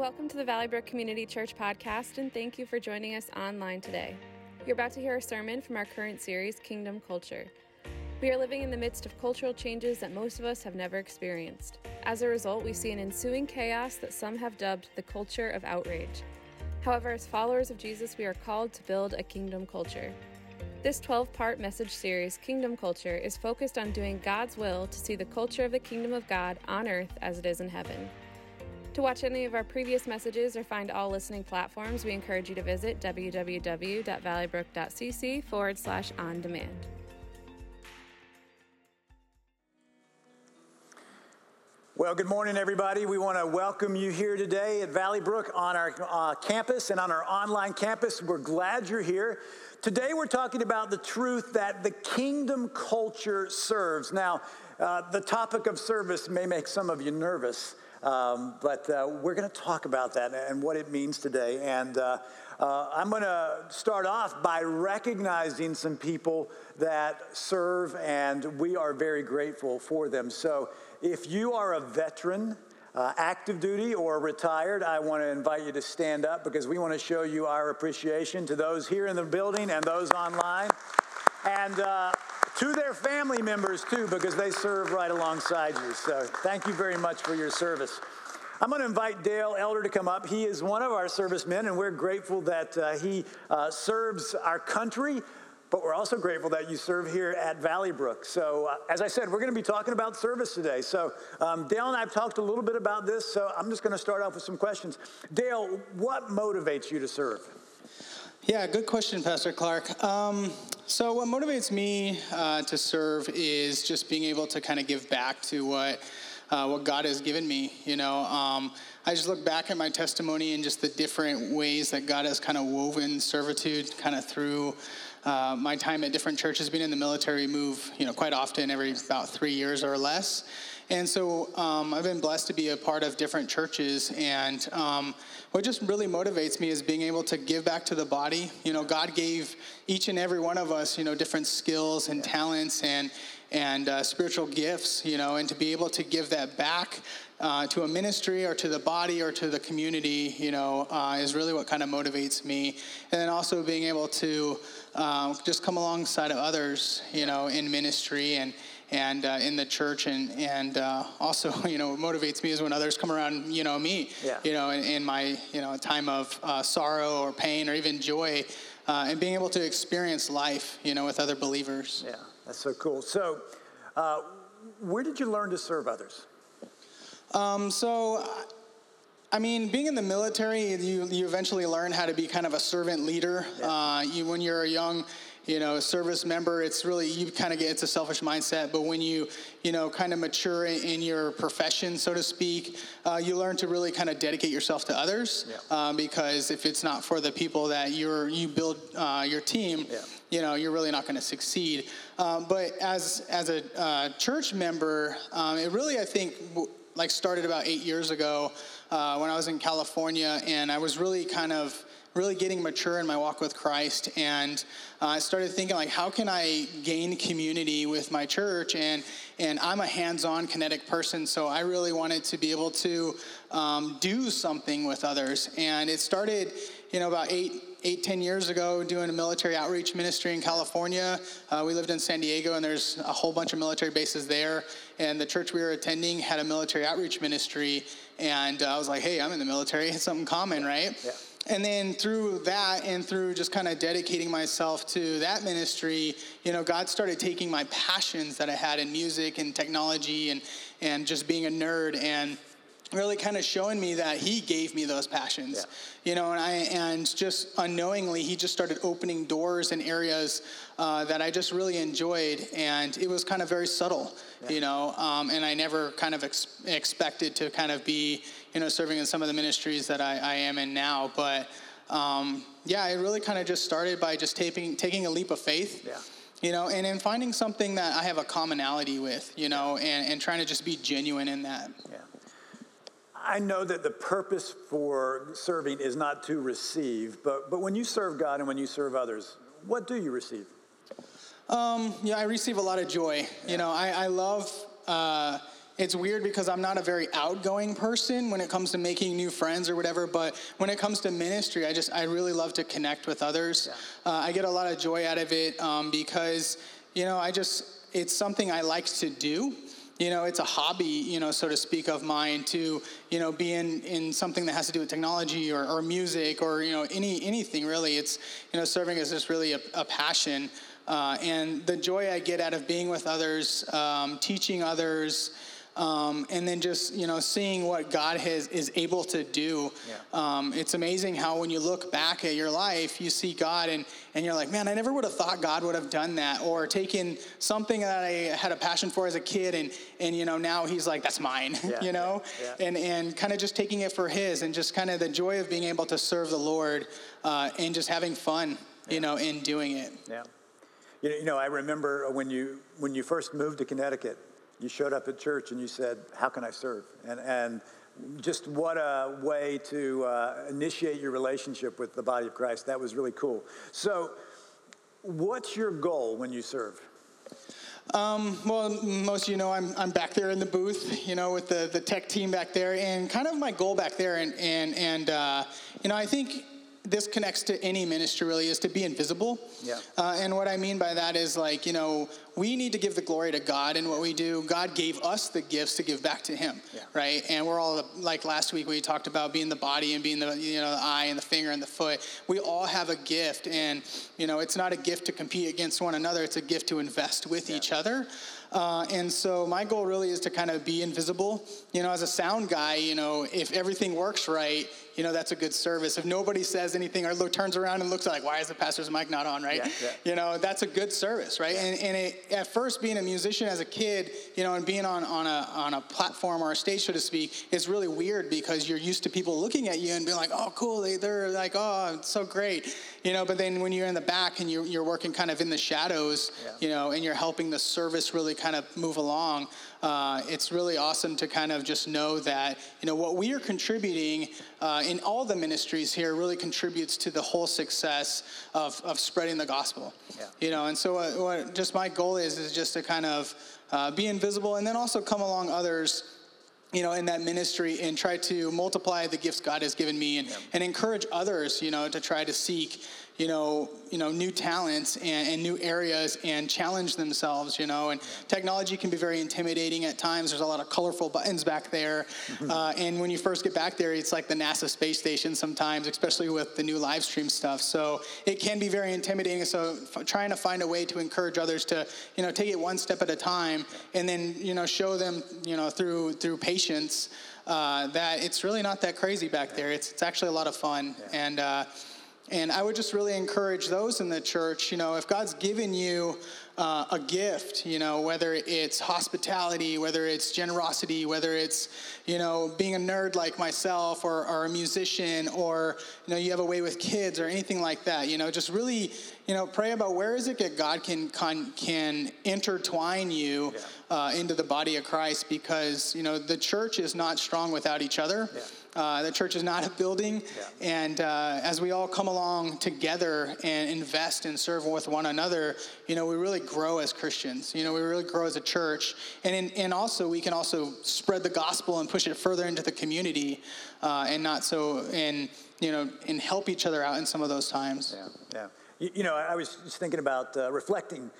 Welcome to the Valley Brook Community Church podcast, and thank you for joining us online today. You're about to hear a sermon from our current series, Kingdom Culture. We are living in the midst of cultural changes that most of us have never experienced. As a result, we see an ensuing chaos that some have dubbed the culture of outrage. However, as followers of Jesus, we are called to build a kingdom culture. This 12 part message series, Kingdom Culture, is focused on doing God's will to see the culture of the kingdom of God on earth as it is in heaven. To watch any of our previous messages or find all listening platforms, we encourage you to visit www.valleybrook.cc forward slash on demand. Well, good morning, everybody. We want to welcome you here today at Valley Brook on our uh, campus and on our online campus. We're glad you're here. Today, we're talking about the truth that the kingdom culture serves. Now, uh, the topic of service may make some of you nervous. Um, but uh, we're going to talk about that and what it means today. And uh, uh, I'm going to start off by recognizing some people that serve, and we are very grateful for them. So if you are a veteran, uh, active duty or retired, I want to invite you to stand up because we want to show you our appreciation to those here in the building and those online. And uh, to their family members too, because they serve right alongside you. So thank you very much for your service. I'm going to invite Dale Elder to come up. He is one of our servicemen, and we're grateful that uh, he uh, serves our country, but we're also grateful that you serve here at Valley Brook. So, uh, as I said, we're going to be talking about service today. So, um, Dale and I have talked a little bit about this, so I'm just going to start off with some questions. Dale, what motivates you to serve? Yeah, good question, Pastor Clark. Um, so, what motivates me uh, to serve is just being able to kind of give back to what uh, what God has given me. You know, um, I just look back at my testimony and just the different ways that God has kind of woven servitude kind of through. Uh, my time at different churches, being in the military, move you know quite often, every about three years or less, and so um, I've been blessed to be a part of different churches. And um, what just really motivates me is being able to give back to the body. You know, God gave each and every one of us, you know, different skills and talents and and uh, spiritual gifts. You know, and to be able to give that back uh, to a ministry or to the body or to the community, you know, uh, is really what kind of motivates me. And then also being able to um, just come alongside of others, you know, in ministry and and uh, in the church and and uh, also you know what motivates me is when others come around you know me yeah. you know in, in, my you know time of uh, sorrow or pain or even joy uh, and being able to experience life you know with other believers yeah that's so cool so uh, where did you learn to serve others um, so I mean, being in the military, you, you eventually learn how to be kind of a servant leader. Yeah. Uh, you, when you're a young you know, a service member, it's really, you kind of get, it's a selfish mindset. But when you, you know, kind of mature in, your profession, so to speak, uh, you learn to really kind of dedicate yourself to others. Yeah. Um, because if it's not for the people that you're, you build uh, your team, yeah. you know, you're really not going to succeed. Um, but as, as a uh, church member, um, it really, I think, like started about eight years ago uh, when I was in California, and I was really kind of really getting mature in my walk with Christ. And uh, I started thinking, like, how can I gain community with my church? And, and I'm a hands on kinetic person, so I really wanted to be able to um, do something with others. And it started, you know, about eight, eight, ten years ago doing a military outreach ministry in California. Uh, we lived in San Diego, and there's a whole bunch of military bases there. And the church we were attending had a military outreach ministry. And uh, I was like, hey, I'm in the military. It's something common, right? Yeah and then through that and through just kind of dedicating myself to that ministry you know god started taking my passions that i had in music and technology and and just being a nerd and really kind of showing me that he gave me those passions yeah. you know and i and just unknowingly he just started opening doors in areas uh, that i just really enjoyed and it was kind of very subtle yeah. you know um, and i never kind of ex- expected to kind of be you know, serving in some of the ministries that I, I am in now. But um, yeah, it really kind of just started by just taking taking a leap of faith. Yeah. You know, and in finding something that I have a commonality with, you know, and, and trying to just be genuine in that. Yeah. I know that the purpose for serving is not to receive, but, but when you serve God and when you serve others, what do you receive? Um, yeah, I receive a lot of joy. You know, I, I love uh, it's weird because I'm not a very outgoing person when it comes to making new friends or whatever. But when it comes to ministry, I just I really love to connect with others. Yeah. Uh, I get a lot of joy out of it um, because you know I just it's something I like to do you know, it's a hobby, you know, so to speak, of mine to, you know, be in, in something that has to do with technology or, or music or, you know, any anything really. It's, you know, serving is just really a, a passion. Uh, and the joy I get out of being with others, um, teaching others, um, and then just you know seeing what God has is able to do. Yeah. Um, it's amazing how when you look back at your life, you see God and and you're like, man, I never would have thought God would have done that, or taken something that I had a passion for as a kid, and and you know now He's like, that's mine, yeah. you know, yeah. and and kind of just taking it for His, and just kind of the joy of being able to serve the Lord, uh, and just having fun, you know, in doing it. Yeah. You know, I remember when you when you first moved to Connecticut, you showed up at church and you said, How can I serve? And, and just what a way to uh, initiate your relationship with the body of Christ. That was really cool. So, what's your goal when you serve? Um, well, most of you know I'm, I'm back there in the booth, you know, with the, the tech team back there, and kind of my goal back there, and and and uh, you know, I think this connects to any ministry really is to be invisible. Yeah. Uh, and what I mean by that is like, you know, we need to give the glory to God in what we do. God gave us the gifts to give back to Him, yeah. right? And we're all like last week we talked about being the body and being the you know the eye and the finger and the foot. We all have a gift, and you know it's not a gift to compete against one another. It's a gift to invest with yeah. each other. Uh, and so my goal really is to kind of be invisible. You know, as a sound guy, you know, if everything works right, you know, that's a good service. If nobody says anything or look, turns around and looks like, why is the pastor's mic not on, right? Yeah, yeah. You know, that's a good service, right? Yeah. And, and it, at first, being a musician as a kid, you know, and being on, on, a, on a platform or a stage, so to speak, is really weird because you're used to people looking at you and being like, oh, cool, they, they're like, oh, it's so great. You know, but then when you're in the back and you're, you're working kind of in the shadows, you know, and you're helping the service really kind of move along, uh, it's really awesome to kind of just know that you know what we are contributing uh, in all the ministries here really contributes to the whole success of, of spreading the gospel. Yeah. You know, and so what, what, just my goal is is just to kind of uh, be invisible and then also come along others you know, in that ministry and try to multiply the gifts God has given me and, yeah. and encourage others, you know, to try to seek, you know, you know, new talents and, and, new areas and challenge themselves, you know. And technology can be very intimidating at times. There's a lot of colorful buttons back there. Mm-hmm. Uh, and when you first get back there, it's like the NASA space station sometimes, especially with the new live stream stuff. So it can be very intimidating. So f- trying to find a way to encourage others to, you know, take it one step at a time and then, you know, show them, you know, through through patience uh, that it's really not that crazy back there. It's, it's actually a lot of fun. Yeah. And, uh, and I would just really encourage those in the church, you know, if God's given you uh, a gift, you know, whether it's hospitality, whether it's generosity, whether it's, you know, being a nerd like myself or, or a musician or, you know, you have a way with kids or anything like that, you know, just really, you know, pray about where is it that God can, can, can intertwine you yeah. uh, into the body of Christ because, you know, the church is not strong without each other. Yeah. Uh, the church is not a building. Yeah. And uh, as we all come along together and invest and serve with one another, you know, we really grow as Christians. You know, we really grow as a church. And, in, and also, we can also spread the gospel and push it further into the community uh, and not so, and, you know, and help each other out in some of those times. Yeah, yeah. You, you know, I was just thinking about uh, reflecting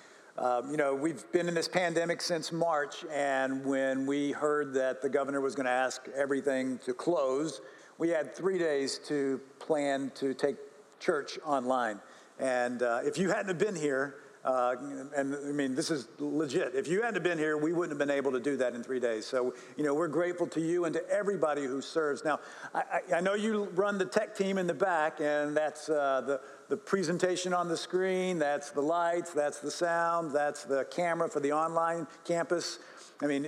um, you know, we've been in this pandemic since March, and when we heard that the governor was going to ask everything to close, we had three days to plan to take church online. And uh, if you hadn't been here, uh, and I mean, this is legit. If you hadn't been here, we wouldn't have been able to do that in three days. So, you know, we're grateful to you and to everybody who serves. Now, I, I know you run the tech team in the back, and that's uh, the, the presentation on the screen, that's the lights, that's the sound, that's the camera for the online campus. I mean,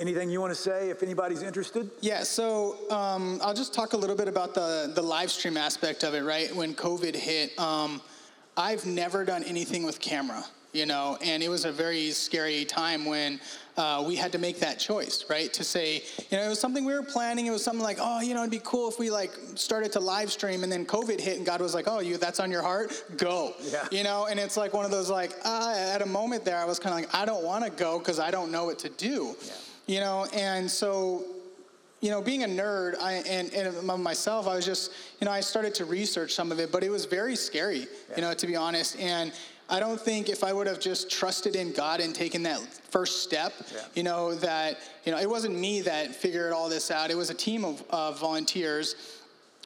Anything you want to say if anybody's interested? Yeah, so um, I'll just talk a little bit about the, the live stream aspect of it, right? When COVID hit, um, I've never done anything with camera, you know, and it was a very scary time when uh, we had to make that choice, right? To say, you know, it was something we were planning. It was something like, oh, you know, it'd be cool if we like started to live stream, and then COVID hit, and God was like, oh, you, that's on your heart, go, yeah. you know. And it's like one of those like, uh, at a moment there, I was kind of like, I don't want to go because I don't know what to do. Yeah You know, and so you know, being a nerd, I, and, and myself, I was just, you know, I started to research some of it, but it was very scary, yeah. you know, to be honest. And I don't think if I would have just trusted in God and taken that first step, yeah. you know, that, you know, it wasn't me that figured all this out. It was a team of uh, volunteers,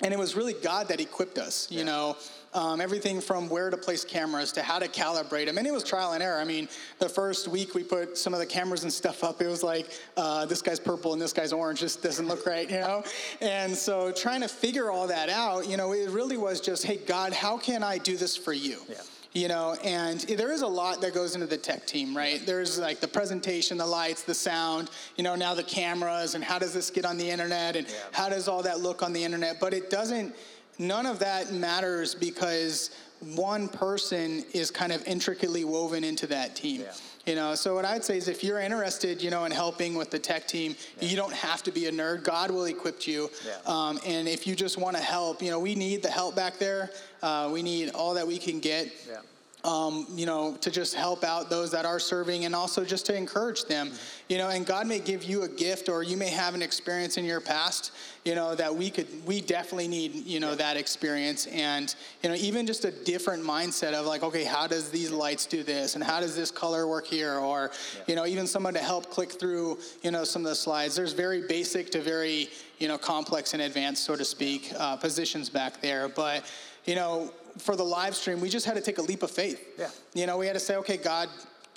and it was really God that equipped us, you yeah. know um, everything from where to place cameras to how to calibrate them. And it was trial and error. I mean, the first week we put some of the cameras and stuff up, it was like, uh, this guy's purple and this guy's orange, just doesn't look right, you know? And so trying to figure all that out, you know, it really was just, hey, God, how can I do this for you? Yeah you know and there is a lot that goes into the tech team right there's like the presentation the lights the sound you know now the cameras and how does this get on the internet and yeah. how does all that look on the internet but it doesn't none of that matters because one person is kind of intricately woven into that team. Yeah. You know, so what I'd say is if you're interested, you know, in helping with the tech team, yeah. you don't have to be a nerd. God will equip you. Yeah. Um, and if you just want to help, you know, we need the help back there. Uh, we need all that we can get. Um, you know, to just help out those that are serving and also just to encourage them, you know, and God may give you a gift or you may have an experience in your past, you know, that we could, we definitely need, you know, that experience. And, you know, even just a different mindset of like, okay, how does these lights do this? And how does this color work here? Or, you know, even someone to help click through, you know, some of the slides. There's very basic to very, you know, complex and advanced, so to speak, uh, positions back there. But, you know, for the live stream, we just had to take a leap of faith. Yeah. You know, we had to say, okay, God,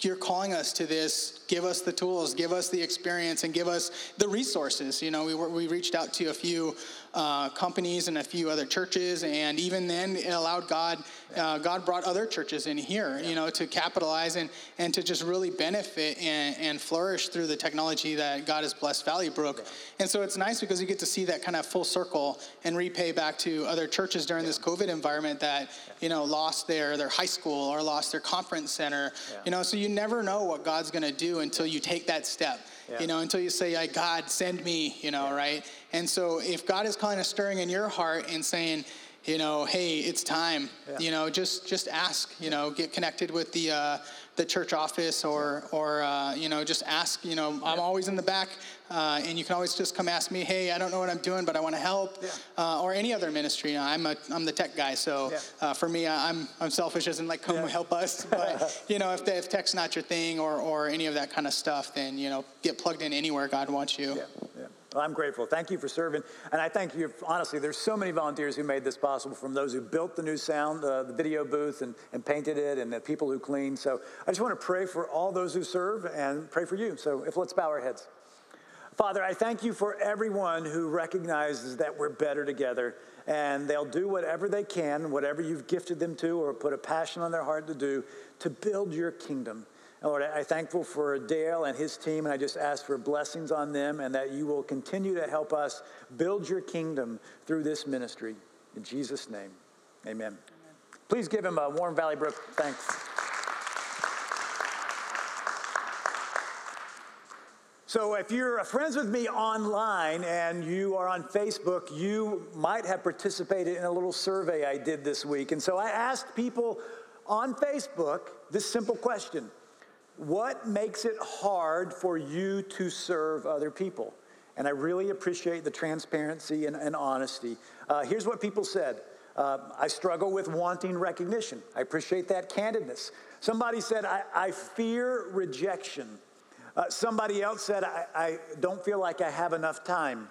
you're calling us to this. Give us the tools, give us the experience, and give us the resources. You know, we, were, we reached out to a few uh, companies and a few other churches, and even then, it allowed God. Uh, God brought other churches in here, you know, to capitalize and and to just really benefit and, and flourish through the technology that God has blessed Valley Brook. And so it's nice because you get to see that kind of full circle and repay back to other churches during this COVID environment that you know lost their their high school or lost their conference center. You know, so you never know what God's going to do until you take that step. Yeah. You know, until you say, God, send me, you know, yeah. right? And so if God is kind of stirring in your heart and saying, you know, hey, it's time. Yeah. You know, just just ask. You know, get connected with the uh, the church office, or or uh, you know, just ask. You know, I'm always in the back, uh, and you can always just come ask me. Hey, I don't know what I'm doing, but I want to help. Yeah. Uh, or any other ministry. You know, I'm a I'm the tech guy, so yeah. Uh, for me, I'm I'm selfish as in like come help us. But you know, if the, if tech's not your thing, or or any of that kind of stuff, then you know, get plugged in anywhere God wants you. Well, I'm grateful. Thank you for serving. And I thank you, honestly, there's so many volunteers who made this possible from those who built the new sound, uh, the video booth, and, and painted it, and the people who cleaned. So I just want to pray for all those who serve and pray for you. So if let's bow our heads. Father, I thank you for everyone who recognizes that we're better together and they'll do whatever they can, whatever you've gifted them to or put a passion on their heart to do, to build your kingdom. Lord, I'm thankful for Dale and his team, and I just ask for blessings on them and that you will continue to help us build your kingdom through this ministry. In Jesus' name, amen. amen. Please give him a warm Valley Brook thanks. So, if you're friends with me online and you are on Facebook, you might have participated in a little survey I did this week. And so I asked people on Facebook this simple question what makes it hard for you to serve other people? And I really appreciate the transparency and, and honesty. Uh, here's what people said uh, I struggle with wanting recognition. I appreciate that candidness. Somebody said, I, I fear rejection. Uh, somebody else said, I, I, don't feel like I have enough time.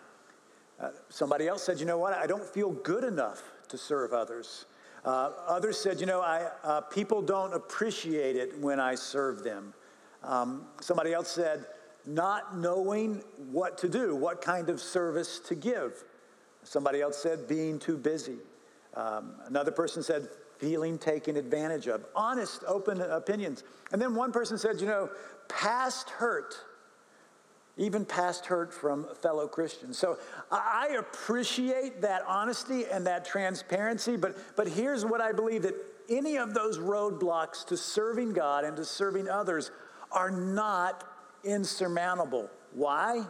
Uh, somebody else said, You know what? I don't feel good enough to serve others. Uh, others said, you know, I, uh, people don't appreciate it when I serve them. Um, somebody else said, not knowing what to do, what kind of service to give. Somebody else said, being too busy. Um, another person said, feeling taken advantage of. Honest, open opinions. And then one person said, you know, past hurt even past hurt from fellow Christians. So I appreciate that honesty and that transparency, but, but here's what I believe that any of those roadblocks to serving God and to serving others are not insurmountable. Why?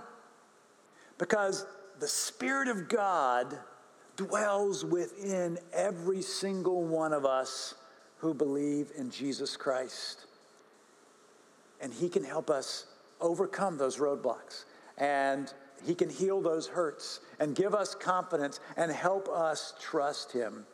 Because the Spirit of God dwells within every single one of us who believe in Jesus Christ. And He can help us overcome those roadblocks. and He can heal those hurts and give us confidence and help us trust Him.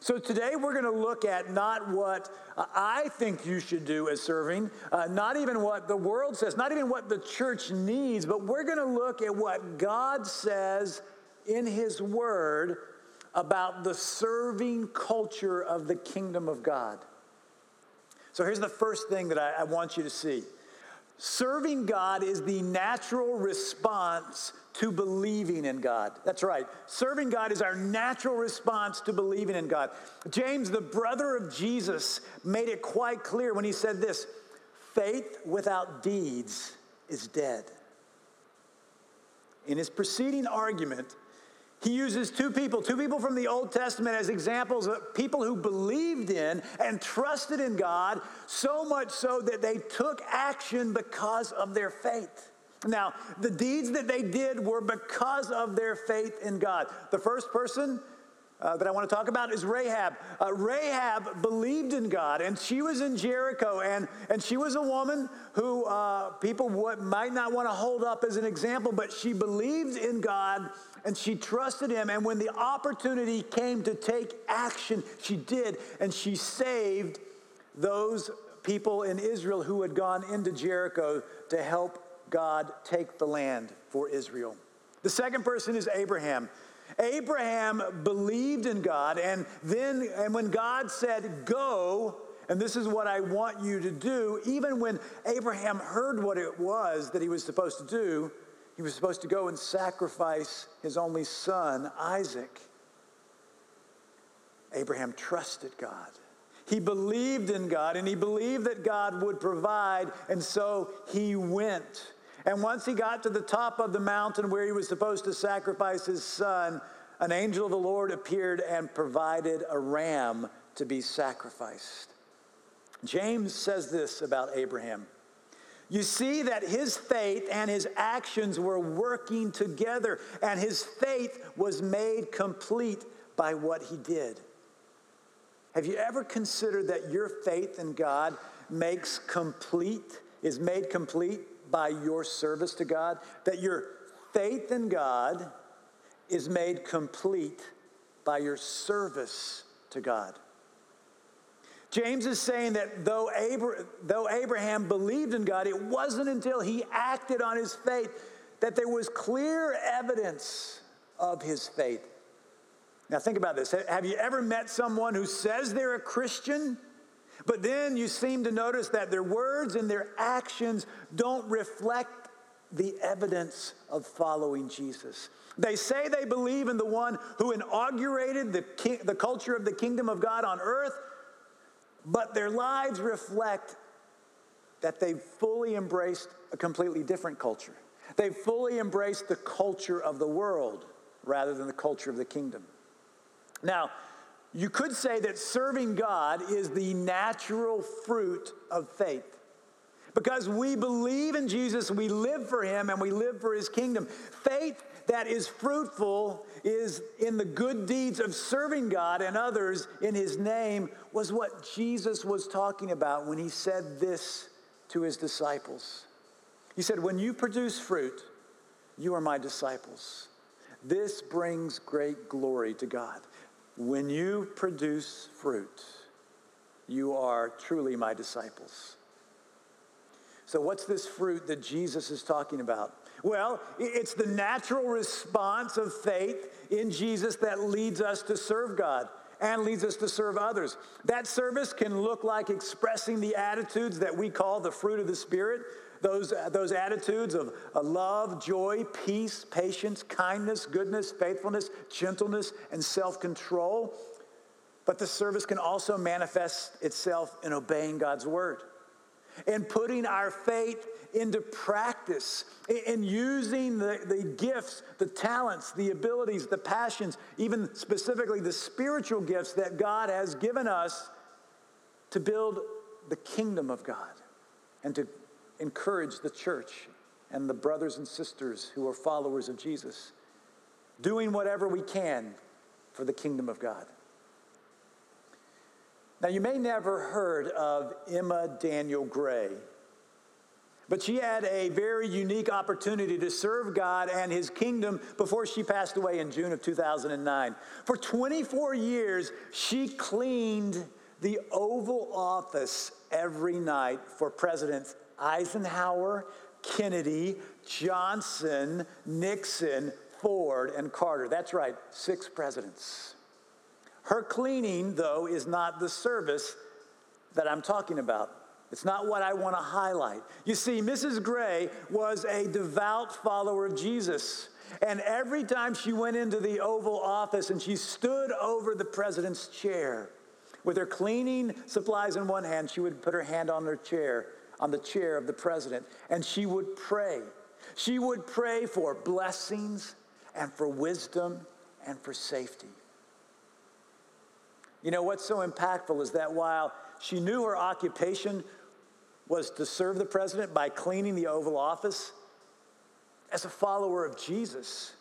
So today we're going to look at not what I think you should do as serving, uh, not even what the world says, not even what the church needs, but we're going to look at what God says in His Word about the serving culture of the kingdom of God. So here's the first thing that I, I want you to see serving God is the natural response to believing in God. That's right. Serving God is our natural response to believing in God. James, the brother of Jesus, made it quite clear when he said this faith without deeds is dead. In his preceding argument, he uses two people, two people from the Old Testament as examples of people who believed in and trusted in God so much so that they took action because of their faith. Now, the deeds that they did were because of their faith in God. The first person uh, that I want to talk about is Rahab. Uh, Rahab believed in God, and she was in Jericho, and, and she was a woman who uh, people would, might not want to hold up as an example, but she believed in God and she trusted him. And when the opportunity came to take action, she did, and she saved those people in Israel who had gone into Jericho to help God take the land for Israel. The second person is Abraham. Abraham believed in God, and then, and when God said, Go, and this is what I want you to do, even when Abraham heard what it was that he was supposed to do, he was supposed to go and sacrifice his only son, Isaac. Abraham trusted God. He believed in God and he believed that God would provide, and so he went. And once he got to the top of the mountain where he was supposed to sacrifice his son, an angel of the Lord appeared and provided a ram to be sacrificed. James says this about Abraham you see that his faith and his actions were working together, and his faith was made complete by what he did. Have you ever considered that your faith in God makes complete, is made complete by your service to God? That your faith in God is made complete by your service to God. James is saying that though, Abra- though Abraham believed in God, it wasn't until he acted on his faith that there was clear evidence of his faith. Now, think about this. Have you ever met someone who says they're a Christian, but then you seem to notice that their words and their actions don't reflect the evidence of following Jesus? They say they believe in the one who inaugurated the, the culture of the kingdom of God on earth, but their lives reflect that they've fully embraced a completely different culture. They've fully embraced the culture of the world rather than the culture of the kingdom. Now, you could say that serving God is the natural fruit of faith. Because we believe in Jesus, we live for him, and we live for his kingdom. Faith that is fruitful is in the good deeds of serving God and others in his name was what Jesus was talking about when he said this to his disciples. He said, When you produce fruit, you are my disciples. This brings great glory to God. When you produce fruit, you are truly my disciples. So, what's this fruit that Jesus is talking about? Well, it's the natural response of faith in Jesus that leads us to serve God and leads us to serve others. That service can look like expressing the attitudes that we call the fruit of the Spirit. Those, uh, those attitudes of uh, love, joy, peace, patience, kindness, goodness, faithfulness, gentleness, and self control. But the service can also manifest itself in obeying God's word and putting our faith into practice in using the, the gifts, the talents, the abilities, the passions, even specifically the spiritual gifts that God has given us to build the kingdom of God and to encourage the church and the brothers and sisters who are followers of Jesus, doing whatever we can for the kingdom of God. Now, you may never heard of Emma Daniel Gray. But she had a very unique opportunity to serve God and his kingdom before she passed away in June of 2009. For 24 years, she cleaned the Oval Office every night for Presidents Eisenhower, Kennedy, Johnson, Nixon, Ford, and Carter. That's right, six presidents. Her cleaning, though, is not the service that I'm talking about. It's not what I want to highlight. You see, Mrs. Gray was a devout follower of Jesus. And every time she went into the Oval Office and she stood over the president's chair, with her cleaning supplies in one hand, she would put her hand on her chair, on the chair of the president, and she would pray. She would pray for blessings and for wisdom and for safety. You know, what's so impactful is that while she knew her occupation was to serve the president by cleaning the Oval Office. As a follower of Jesus,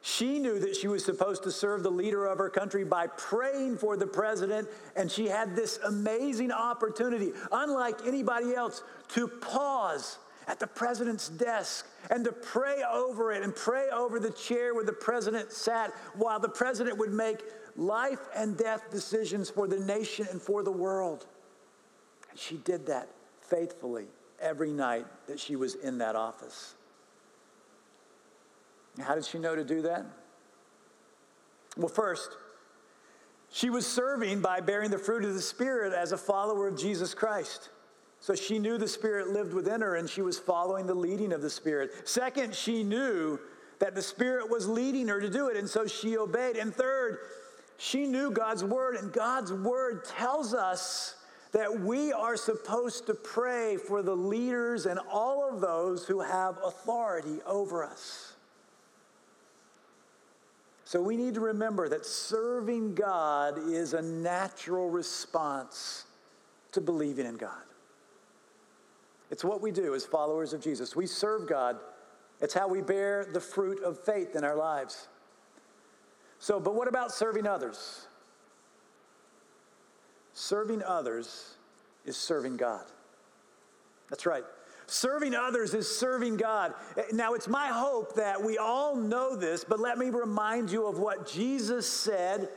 she knew that she was supposed to serve the leader of her country by praying for the president, and she had this amazing opportunity, unlike anybody else, to pause at the president's desk and to pray over it and pray over the chair where the president sat while the president would make life and death decisions for the nation and for the world. And she did that faithfully every night that she was in that office. How did she know to do that? Well, first, she was serving by bearing the fruit of the Spirit as a follower of Jesus Christ. So she knew the Spirit lived within her and she was following the leading of the Spirit. Second, she knew that the Spirit was leading her to do it, and so she obeyed. And third, she knew God's Word, and God's Word tells us that we are supposed to pray for the leaders and all of those who have authority over us. So we need to remember that serving God is a natural response to believing in God. It's what we do as followers of Jesus. We serve God. It's how we bear the fruit of faith in our lives. So, but what about serving others? Serving others is serving God. That's right. Serving others is serving God. Now, it's my hope that we all know this, but let me remind you of what Jesus said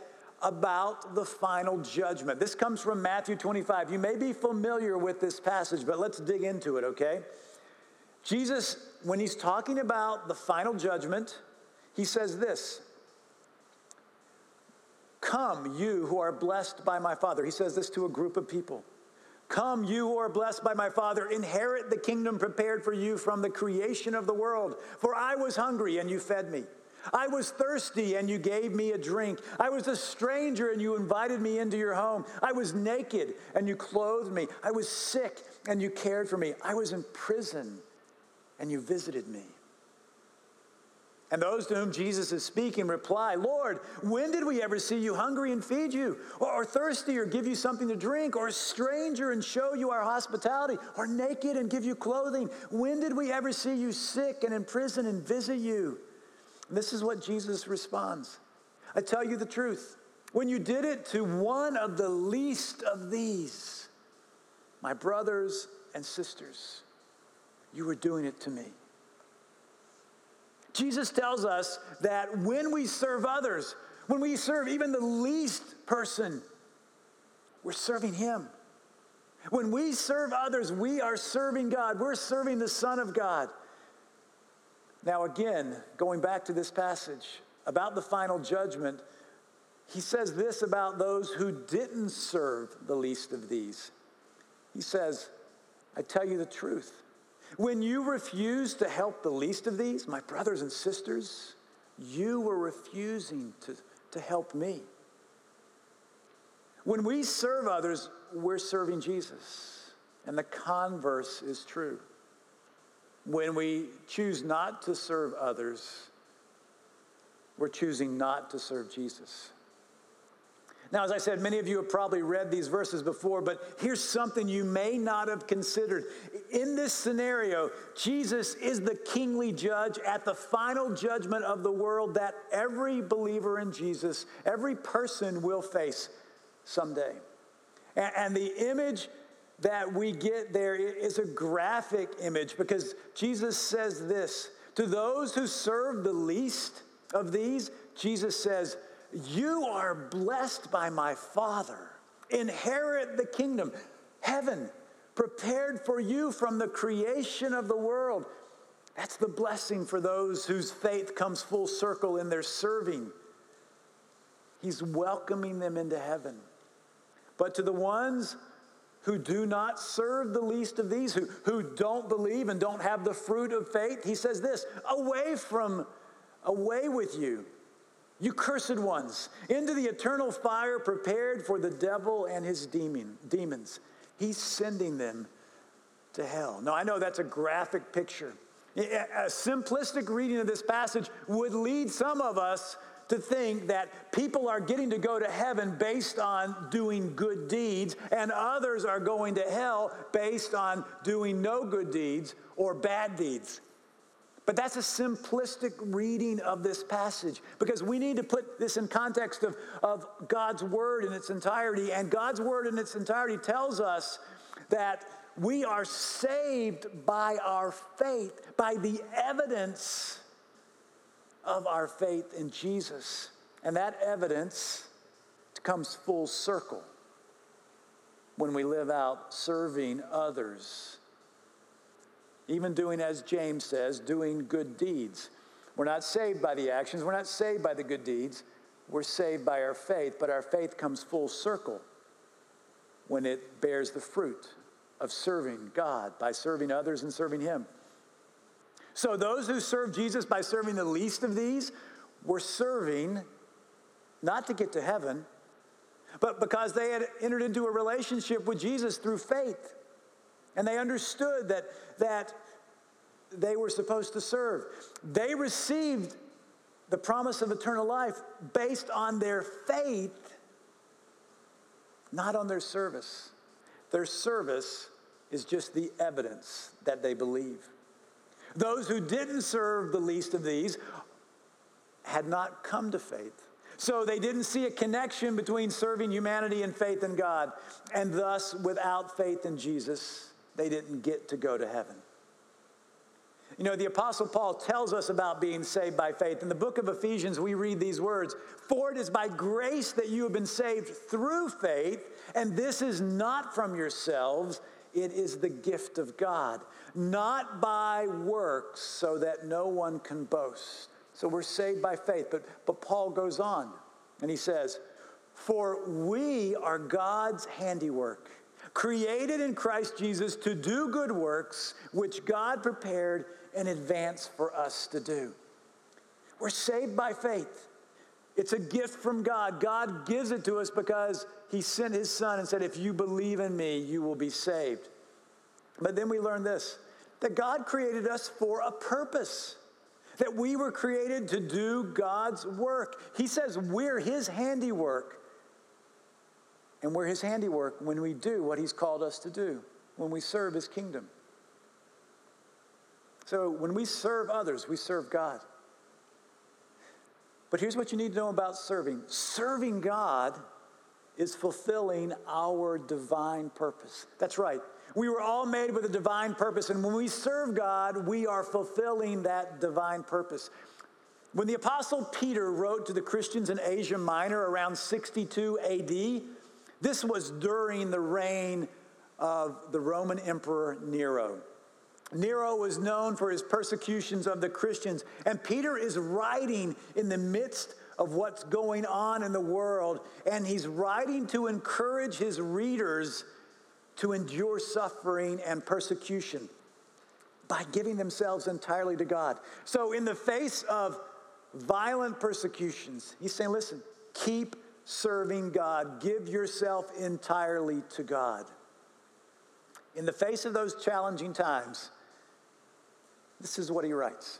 about the final judgment. This comes from Matthew 25. You may be familiar with this passage, but let's dig into it, okay? Jesus, when he's talking about the final judgment, he says this Come, you who are blessed by my Father. He says this to a group of people. Come, you who are blessed by my Father, inherit the kingdom prepared for you from the creation of the world. For I was hungry, and you fed me. I was thirsty, and you gave me a drink. I was a stranger, and you invited me into your home. I was naked, and you clothed me. I was sick, and you cared for me. I was in prison, and you visited me. And those to whom Jesus is speaking reply, Lord, when did we ever see you hungry and feed you, or, thirsty or give you something to drink, or a stranger and show you our hospitality, or naked and give you clothing? When did we ever see you sick and in prison and visit you? This is what Jesus responds I tell you the truth. When you did it to one of the least of these, my brothers and sisters, you were doing it to me. Jesus tells us that when we serve others, when we serve even the least person, we're serving Him. When we serve others, we are serving God. We're serving the Son of God. Now, again, going back to this passage about the final judgment, he says this about those who didn't serve the least of these. He says, I tell you the truth. When you refuse to help the least of these, my brothers and sisters, you were refusing to, to help me. When we serve others, we're serving Jesus. And the converse is true. When we choose not to serve others, we're choosing not to serve Jesus. Now, as I said, many of you have probably read these verses before, but here's something you may not have considered. In this scenario, Jesus is the kingly judge at the final judgment of the world that every believer in Jesus, every person will face someday. And the image that we get there is a graphic image because Jesus says this to those who serve the least of these, Jesus says, You are blessed by my Father. Inherit the kingdom, heaven, prepared for you from the creation of the world. That's the blessing for those whose faith comes full circle in their serving. He's welcoming them into heaven. But to the ones who do not serve the least of these, who, who don't believe and don't have the fruit of faith, he says this away from, away with you, you cursed ones, into the eternal fire prepared for the devil and his demon, demons. He's sending them to hell. Now, I know that's a graphic picture. A simplistic reading of this passage would lead some of us to think that people are getting to go to heaven based on doing good deeds, and others are going to hell based on doing no good deeds or bad deeds. But that's a simplistic reading of this passage because we need to put this in context of, of God's word in its entirety. And God's word in its entirety tells us that we are saved by our faith, by the evidence of our faith in Jesus. And that evidence comes full circle when we live out serving others. Even doing, as James says, doing good deeds. We're not saved by the actions, we're not saved by the good deeds. We're saved by our faith, but our faith comes full circle when it bears the fruit of serving God by serving others and serving Him. So those who serve Jesus by serving the least of these were serving not to get to heaven, but because they had entered into a relationship with Jesus through faith. And they understood that, that they were supposed to serve. They received the promise of eternal life based on their faith, not on their service. Their service is just the evidence that they believe. Those who didn't serve the least of these had not come to faith. So they didn't see a connection between serving humanity and faith in God. And thus, without faith in Jesus, they didn't get to go to heaven. You know, the Apostle Paul tells us about being saved by faith. In the book of Ephesians, we read these words For it is by grace that you have been saved through faith, and this is not from yourselves, it is the gift of God, not by works, so that no one can boast. So we're saved by faith. But, but Paul goes on and he says, For we are God's handiwork, created in Christ Jesus to do good works, which God prepared in advance for us to do. We're saved by faith. It's a gift from God. God gives it to us because He sent His Son and said, If you believe in me, you will be saved. But then we learn this that God created us for a purpose, that we were created to do God's work. He says we're His handiwork. And we're His handiwork when we do what He's called us to do, when we serve His kingdom. So when we serve others, we serve God. But here's what you need to know about serving serving God is fulfilling our divine purpose. That's right. We were all made with a divine purpose, and when we serve God, we are fulfilling that divine purpose. When the Apostle Peter wrote to the Christians in Asia Minor around 62 AD, this was during the reign of the Roman Emperor Nero. Nero was known for his persecutions of the Christians, and Peter is writing in the midst of what's going on in the world, and he's writing to encourage his readers to endure suffering and persecution by giving themselves entirely to God. So, in the face of violent persecutions, he's saying, listen, keep serving God, give yourself entirely to God. In the face of those challenging times, this is what he writes.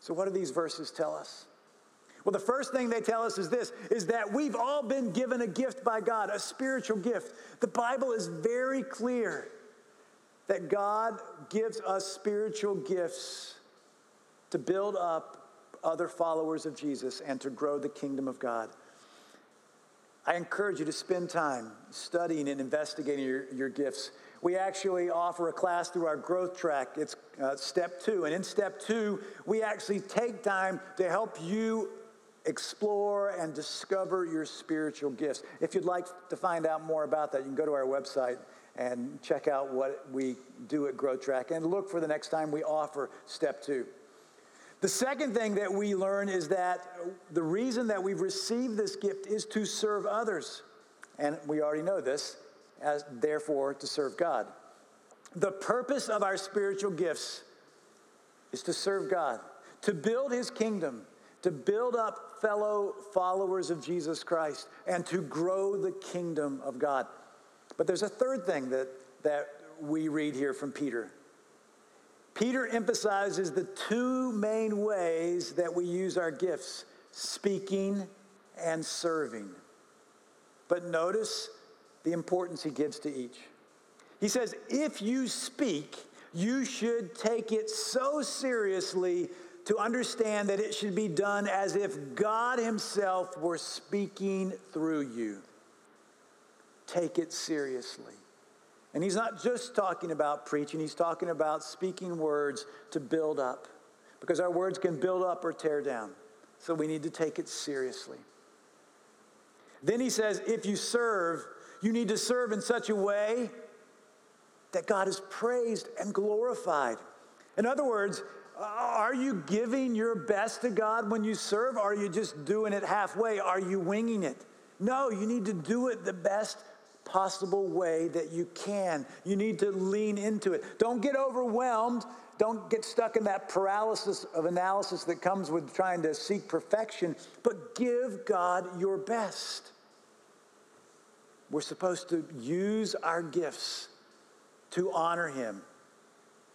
So, what do these verses tell us? Well, the first thing they tell us is this is that we've all been given a gift by God, a spiritual gift. The Bible is very clear that God gives us spiritual gifts to build up other followers of Jesus and to grow the kingdom of God. I encourage you to spend time studying and investigating your, your gifts. We actually offer a class through our growth track. It's uh, step two. And in step two, we actually take time to help you explore and discover your spiritual gifts. If you'd like to find out more about that, you can go to our website and check out what we do at Growth Track and look for the next time we offer step two. The second thing that we learn is that the reason that we've received this gift is to serve others. And we already know this, as therefore to serve God. The purpose of our spiritual gifts is to serve God, to build his kingdom, to build up fellow followers of Jesus Christ and to grow the kingdom of God. But there's a third thing that, that we read here from Peter. Peter emphasizes the two main ways that we use our gifts speaking and serving. But notice the importance he gives to each. He says, if you speak, you should take it so seriously to understand that it should be done as if God Himself were speaking through you. Take it seriously. And He's not just talking about preaching, He's talking about speaking words to build up, because our words can build up or tear down. So we need to take it seriously. Then He says, if you serve, you need to serve in such a way that God is praised and glorified. In other words, are you giving your best to God when you serve? Are you just doing it halfway? Are you winging it? No, you need to do it the best possible way that you can. You need to lean into it. Don't get overwhelmed. Don't get stuck in that paralysis of analysis that comes with trying to seek perfection, but give God your best. We're supposed to use our gifts to honor Him.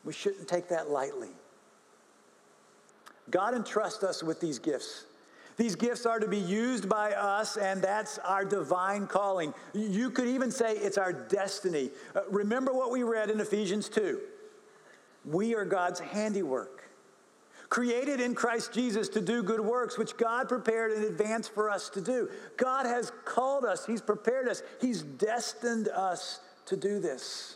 We shouldn't take that lightly. God entrusts us with these gifts. These gifts are to be used by us, and that's our divine calling. You could even say it's our destiny. Uh, remember what we read in Ephesians 2 we are God's handiwork, created in Christ Jesus to do good works, which God prepared in advance for us to do. God has called us, He's prepared us, He's destined us to do this.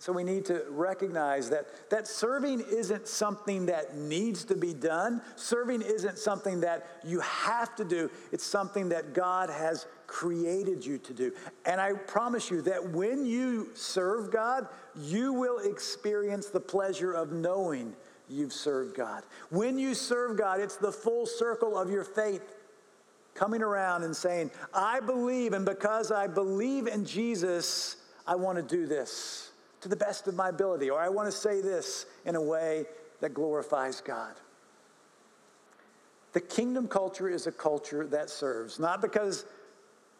So we need to recognize that, that serving isn't something that needs to be done. Serving isn't something that you have to do. It's something that God has created you to do. And I promise you that when you serve God, you will experience the pleasure of knowing you've served God. When you serve God, it's the full circle of your faith coming around and saying, I believe, and because I believe in Jesus, I want to do this to the best of my ability, or I want to say this in a way that glorifies God. The kingdom culture is a culture that serves, not because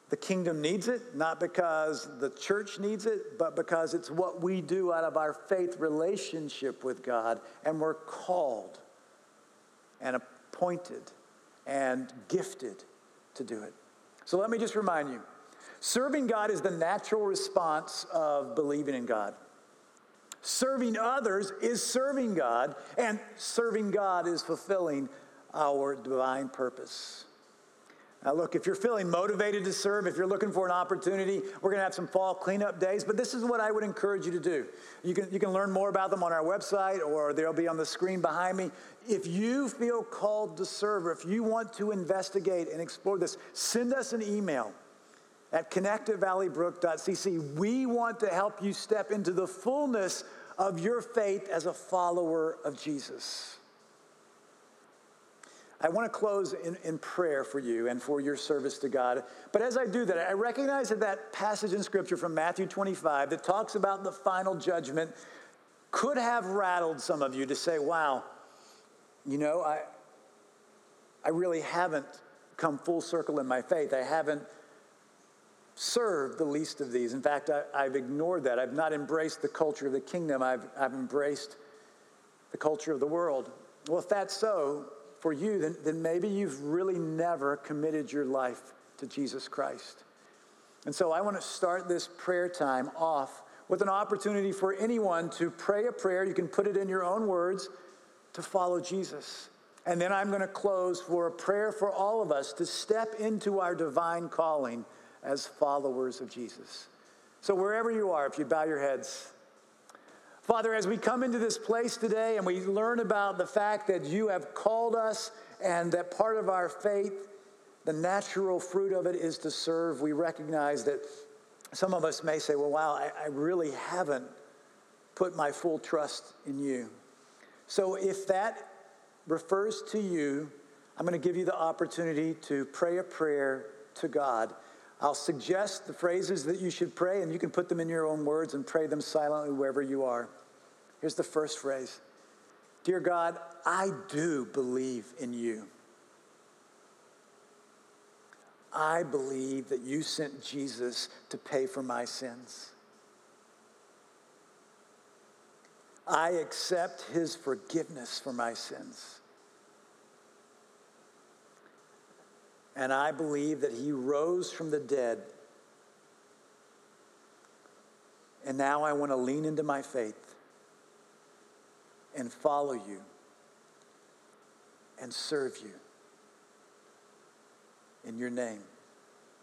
the kingdom needs it, not because the church needs it, but because it's what we do out of our faith relationship with God, and we're called and appointed and gifted to do it. So let me just remind you serving God is the natural response of believing in God. Serving others is serving God, and serving God is fulfilling our divine purpose. Now, look, if you're feeling motivated to serve, if you're looking for an opportunity, we're going to have some fall cleanup days, but this is what I would encourage you to do. You can, you can learn more about them on our website, or they'll be on the screen behind me. If you feel called to serve, or if you want to investigate and explore this, send us an email at connect at valleybrook.cc. We want to help you step into the fullness of your faith as a follower of Jesus. I want to close in, in prayer for you and for your service to God. But as I do that, I recognize that that passage in Scripture from Matthew 25 that talks about the final judgment could have rattled some of you to say, wow, you know, I, I really haven't come full circle in my faith. I haven't served the least of these. In fact, I, have ignored that. I've not embraced the culture of the kingdom, I've, I've embraced the culture of the world. Well, if that's so for you, then, then maybe you've really never committed your life to Jesus Christ. And so I want to start this prayer time off with an opportunity for anyone to pray a prayer. You can put it in your own words to follow Jesus. And then I'm going to close for a prayer for all of us to step into our divine calling as followers of Jesus. So, wherever you are, if you bow your heads, Father, as we come into this place today and we learn about the fact that you have called us and that part of our faith, the natural fruit of it is to serve, we recognize that some of us may say, well, wow, I, I really haven't put my full trust in you. So, if that refers to you, I'm going to give you the opportunity to pray a prayer to God. I'll suggest the phrases that you should pray, and you can put them in your own words and pray them silently wherever you are. Here's the first phrase Dear God, I do believe in you. I believe that you sent Jesus to pay for my sins. I accept his forgiveness for my sins. And I believe that he rose from the dead. And now I want to lean into my faith and follow you and serve you. In your name,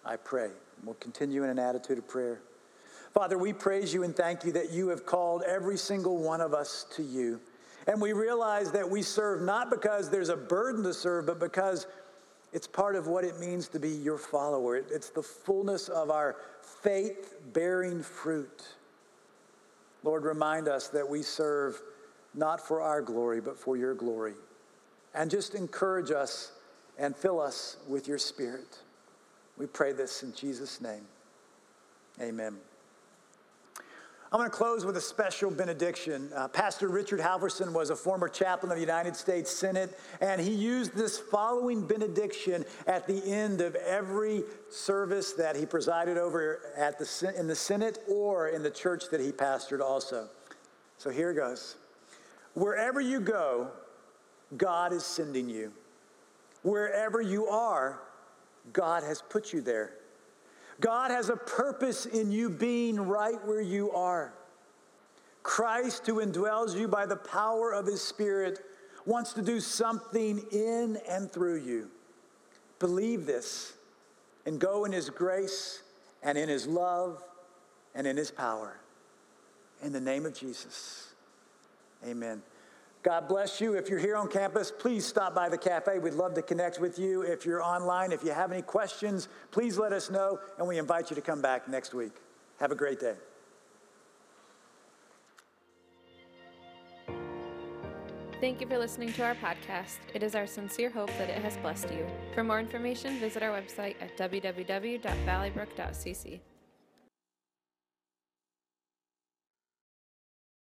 I pray. And We'll continue in an attitude of prayer. Father, we praise you and thank you that you have called every single one of us to you. And we realize that we serve not because there's a burden to serve, but because it's part of what it means to be your follower. It's the fullness of our faith bearing fruit. Lord, remind us that we serve not for our glory, but for your glory. And just encourage us and fill us with your spirit. We pray this in Jesus' name. Amen. I'm going to close with a special benediction. Uh, Pastor Richard Halverson was a former chaplain of the United States Senate, and he used this following benediction at the end of every service that he presided over at the, in the Senate or in the church that he pastored also. So here it goes. Wherever you go, God is sending you. Wherever you are, God has put you there. God has a purpose in you being right where you are. Christ, who indwells you by the power of his Spirit, wants to do something in and through you. Believe this and go in his grace and in his love and in his power. In the name of Jesus, amen. God bless you. If you're here on campus, please stop by the cafe. We'd love to connect with you. If you're online, if you have any questions, please let us know, and we invite you to come back next week. Have a great day. Thank you for listening to our podcast. It is our sincere hope that it has blessed you. For more information, visit our website at www.valleybrook.cc.